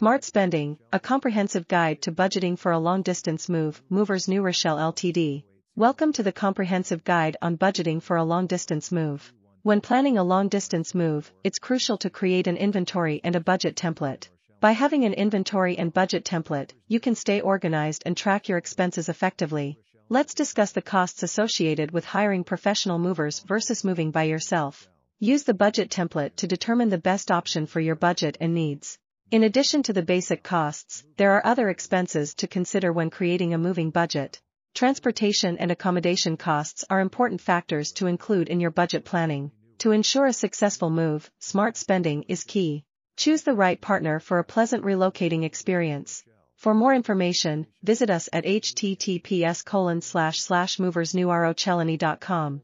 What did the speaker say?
Smart Spending, a comprehensive guide to budgeting for a long-distance move, Movers New Rochelle Ltd. Welcome to the comprehensive guide on budgeting for a long-distance move. When planning a long-distance move, it's crucial to create an inventory and a budget template. By having an inventory and budget template, you can stay organized and track your expenses effectively. Let's discuss the costs associated with hiring professional movers versus moving by yourself. Use the budget template to determine the best option for your budget and needs. In addition to the basic costs, there are other expenses to consider when creating a moving budget. Transportation and accommodation costs are important factors to include in your budget planning. To ensure a successful move, smart spending is key. Choose the right partner for a pleasant relocating experience. For more information, visit us at https moversnewrochelany.com.